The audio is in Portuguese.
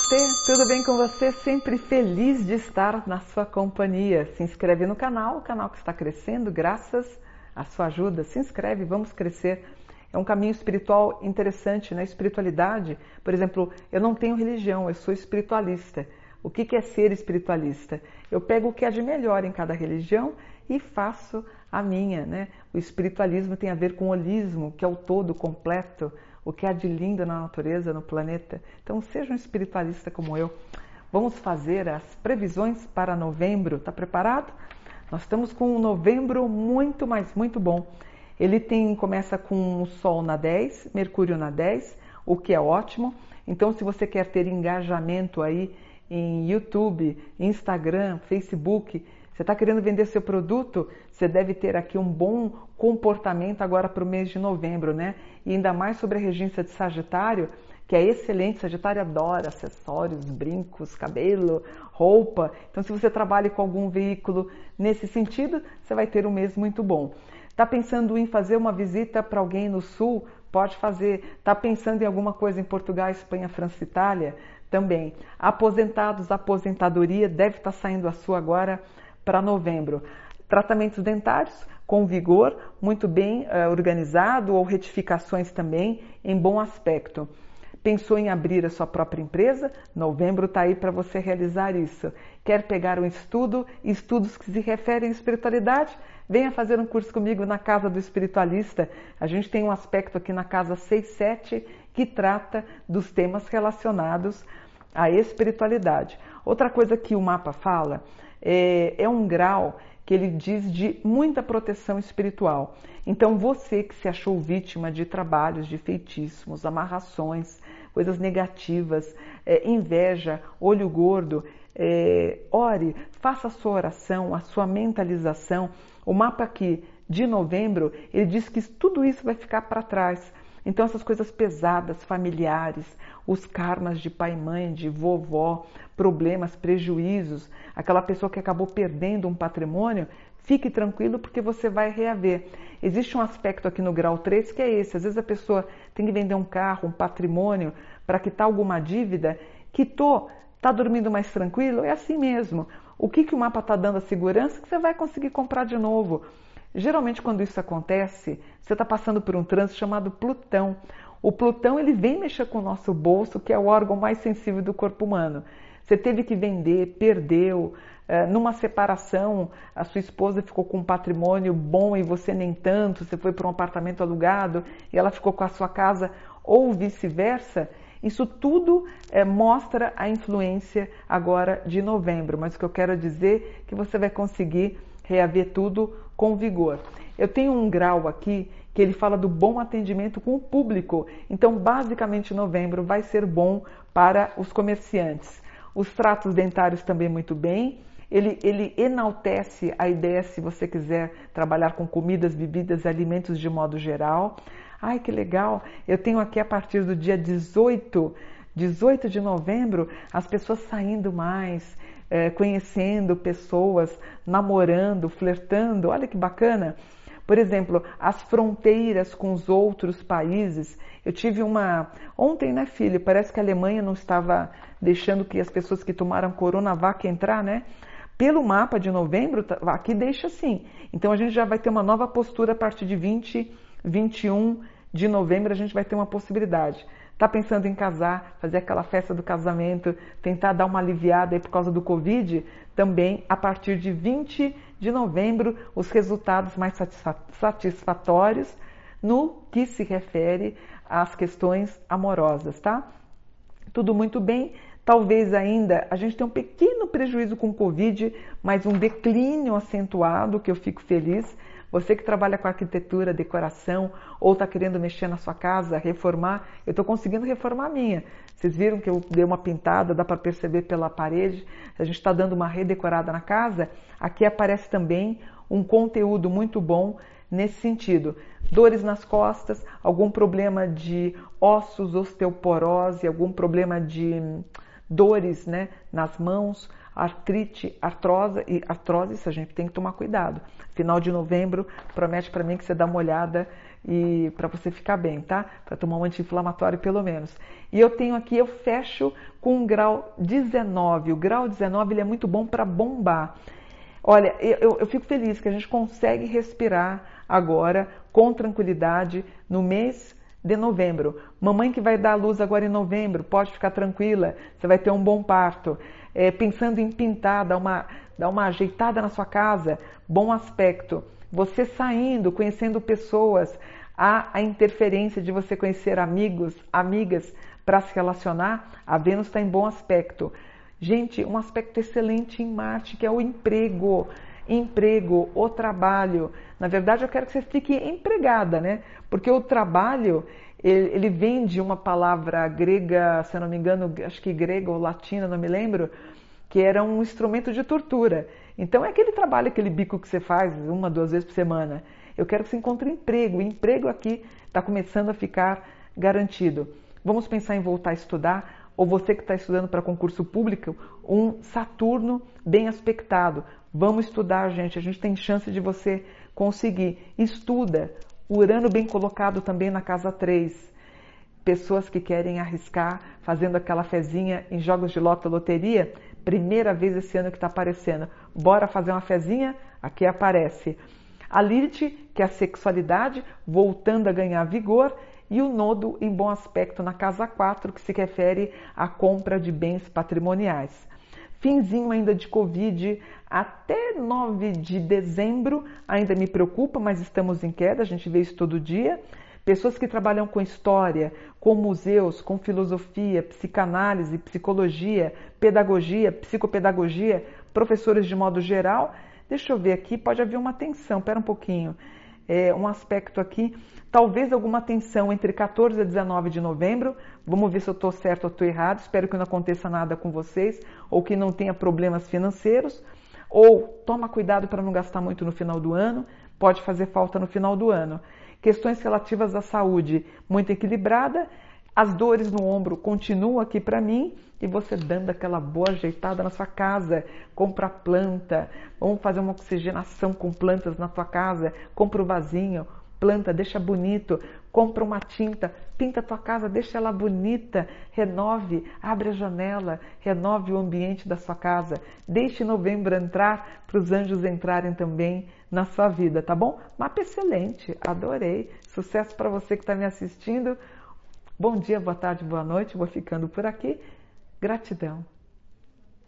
Namastê, tudo bem com você? Sempre feliz de estar na sua companhia. Se inscreve no canal, o canal que está crescendo graças à sua ajuda. Se inscreve, vamos crescer. É um caminho espiritual interessante, né? Espiritualidade, por exemplo, eu não tenho religião, eu sou espiritualista. O que é ser espiritualista? Eu pego o que há de melhor em cada religião e faço a minha, né? O espiritualismo tem a ver com o holismo, que é o todo completo o que há de lindo na natureza, no planeta. Então, seja um espiritualista como eu. Vamos fazer as previsões para novembro. Está preparado? Nós estamos com um novembro muito, mas muito bom. Ele tem começa com o Sol na 10, Mercúrio na 10, o que é ótimo. Então, se você quer ter engajamento aí em YouTube, Instagram, Facebook, você está querendo vender seu produto, você deve ter aqui um bom comportamento agora para o mês de novembro, né? E ainda mais sobre a regência de Sagitário, que é excelente. Sagitário adora acessórios, brincos, cabelo, roupa. Então, se você trabalha com algum veículo nesse sentido, você vai ter um mês muito bom. Está pensando em fazer uma visita para alguém no sul? Pode fazer. Está pensando em alguma coisa em Portugal, Espanha, França, Itália? Também. Aposentados, aposentadoria, deve estar tá saindo a sua agora para novembro. Tratamentos dentários com vigor, muito bem uh, organizado, ou retificações também em bom aspecto. Pensou em abrir a sua própria empresa? Novembro está aí para você realizar isso. Quer pegar um estudo, estudos que se referem à espiritualidade? Venha fazer um curso comigo na Casa do Espiritualista. A gente tem um aspecto aqui na Casa 67 que trata dos temas relacionados à espiritualidade. Outra coisa que o mapa fala é, é um grau que ele diz de muita proteção espiritual. Então, você que se achou vítima de trabalhos de feitiços, amarrações, coisas negativas, é, inveja, olho gordo, é, ore, faça a sua oração, a sua mentalização. O mapa aqui de novembro, ele diz que tudo isso vai ficar para trás. Então, essas coisas pesadas, familiares, os karmas de pai e mãe, de vovó, problemas, prejuízos, aquela pessoa que acabou perdendo um patrimônio, fique tranquilo porque você vai reaver. Existe um aspecto aqui no grau 3 que é esse: às vezes a pessoa tem que vender um carro, um patrimônio, para quitar alguma dívida, quitou, está dormindo mais tranquilo? É assim mesmo. O que, que o mapa está dando a segurança? Que você vai conseguir comprar de novo. Geralmente, quando isso acontece, você está passando por um trânsito chamado Plutão. O Plutão ele vem mexer com o nosso bolso, que é o órgão mais sensível do corpo humano. Você teve que vender, perdeu, é, numa separação, a sua esposa ficou com um patrimônio bom e você nem tanto, você foi para um apartamento alugado e ela ficou com a sua casa, ou vice-versa. Isso tudo é, mostra a influência agora de novembro, mas o que eu quero dizer é que você vai conseguir reaver tudo com vigor. Eu tenho um grau aqui que ele fala do bom atendimento com o público. Então, basicamente, novembro vai ser bom para os comerciantes. Os tratos dentários também muito bem. Ele, ele enaltece a ideia, se você quiser trabalhar com comidas, bebidas, alimentos de modo geral. Ai, que legal! Eu tenho aqui a partir do dia 18, 18 de novembro, as pessoas saindo mais, é, conhecendo pessoas, namorando, flertando. Olha que bacana! Por exemplo, as fronteiras com os outros países. Eu tive uma. Ontem, né, filho? Parece que a Alemanha não estava deixando que as pessoas que tomaram Coronavac entrar, né? Pelo mapa de novembro, tá, aqui deixa assim. Então a gente já vai ter uma nova postura a partir de 20, 21 de novembro, a gente vai ter uma possibilidade. Está pensando em casar, fazer aquela festa do casamento, tentar dar uma aliviada aí por causa do Covid? Também a partir de 20 de novembro, os resultados mais satisfatórios no que se refere às questões amorosas, tá? Tudo muito bem. Talvez ainda a gente tenha um pequeno prejuízo com o Covid, mas um declínio acentuado, que eu fico feliz você que trabalha com arquitetura, decoração, ou está querendo mexer na sua casa, reformar, eu estou conseguindo reformar a minha. Vocês viram que eu dei uma pintada, dá para perceber pela parede, a gente está dando uma redecorada na casa. Aqui aparece também um conteúdo muito bom nesse sentido. Dores nas costas, algum problema de ossos, osteoporose, algum problema de dores né, nas mãos, artrite, artrose e artrose, isso a gente tem que tomar cuidado. Final de novembro promete para mim que você dá uma olhada e para você ficar bem, tá? Para tomar um anti-inflamatório pelo menos. E eu tenho aqui, eu fecho com um grau 19. O grau 19 ele é muito bom para bombar. Olha, eu, eu fico feliz que a gente consegue respirar agora com tranquilidade no mês de novembro. Mamãe que vai dar a luz agora em novembro, pode ficar tranquila, você vai ter um bom parto. É, pensando em pintar, dar uma, dar uma ajeitada na sua casa, bom aspecto. Você saindo, conhecendo pessoas, há a interferência de você conhecer amigos, amigas para se relacionar, a Vênus está em bom aspecto. Gente, um aspecto excelente em Marte, que é o emprego. Emprego, o trabalho. Na verdade, eu quero que você fique empregada, né? Porque o trabalho, ele, ele vem de uma palavra grega, se eu não me engano, acho que grega ou latina, não me lembro, que era um instrumento de tortura. Então, é aquele trabalho, aquele bico que você faz uma, duas vezes por semana. Eu quero que você encontre emprego. O emprego aqui está começando a ficar garantido. Vamos pensar em voltar a estudar ou você que está estudando para concurso público, um Saturno bem aspectado. Vamos estudar, gente. A gente tem chance de você conseguir. Estuda. Urano bem colocado também na casa 3. Pessoas que querem arriscar, fazendo aquela fezinha em jogos de loto loteria. Primeira vez esse ano que está aparecendo. Bora fazer uma fezinha? Aqui aparece. A Lilith, que é a sexualidade, voltando a ganhar vigor e o nodo em bom aspecto na casa 4, que se refere à compra de bens patrimoniais. Finzinho ainda de Covid até 9 de dezembro, ainda me preocupa, mas estamos em queda, a gente vê isso todo dia. Pessoas que trabalham com história, com museus, com filosofia, psicanálise, psicologia, pedagogia, psicopedagogia, professores de modo geral. Deixa eu ver aqui, pode haver uma tensão, pera um pouquinho é, um aspecto aqui, talvez alguma tensão entre 14 e 19 de novembro. Vamos ver se eu estou certo ou estou errado. Espero que não aconteça nada com vocês ou que não tenha problemas financeiros. Ou toma cuidado para não gastar muito no final do ano, pode fazer falta no final do ano. Questões relativas à saúde muito equilibrada as dores no ombro continuam aqui para mim e você dando aquela boa ajeitada na sua casa, compra planta, vamos fazer uma oxigenação com plantas na tua casa, compra o um vasinho, planta, deixa bonito, compra uma tinta, pinta a tua casa, deixa ela bonita, renove, abre a janela, renove o ambiente da sua casa, deixe novembro entrar para os anjos entrarem também na sua vida, tá bom? Mapa excelente, adorei, sucesso para você que está me assistindo. Bom dia, boa tarde, boa noite. Vou ficando por aqui. Gratidão.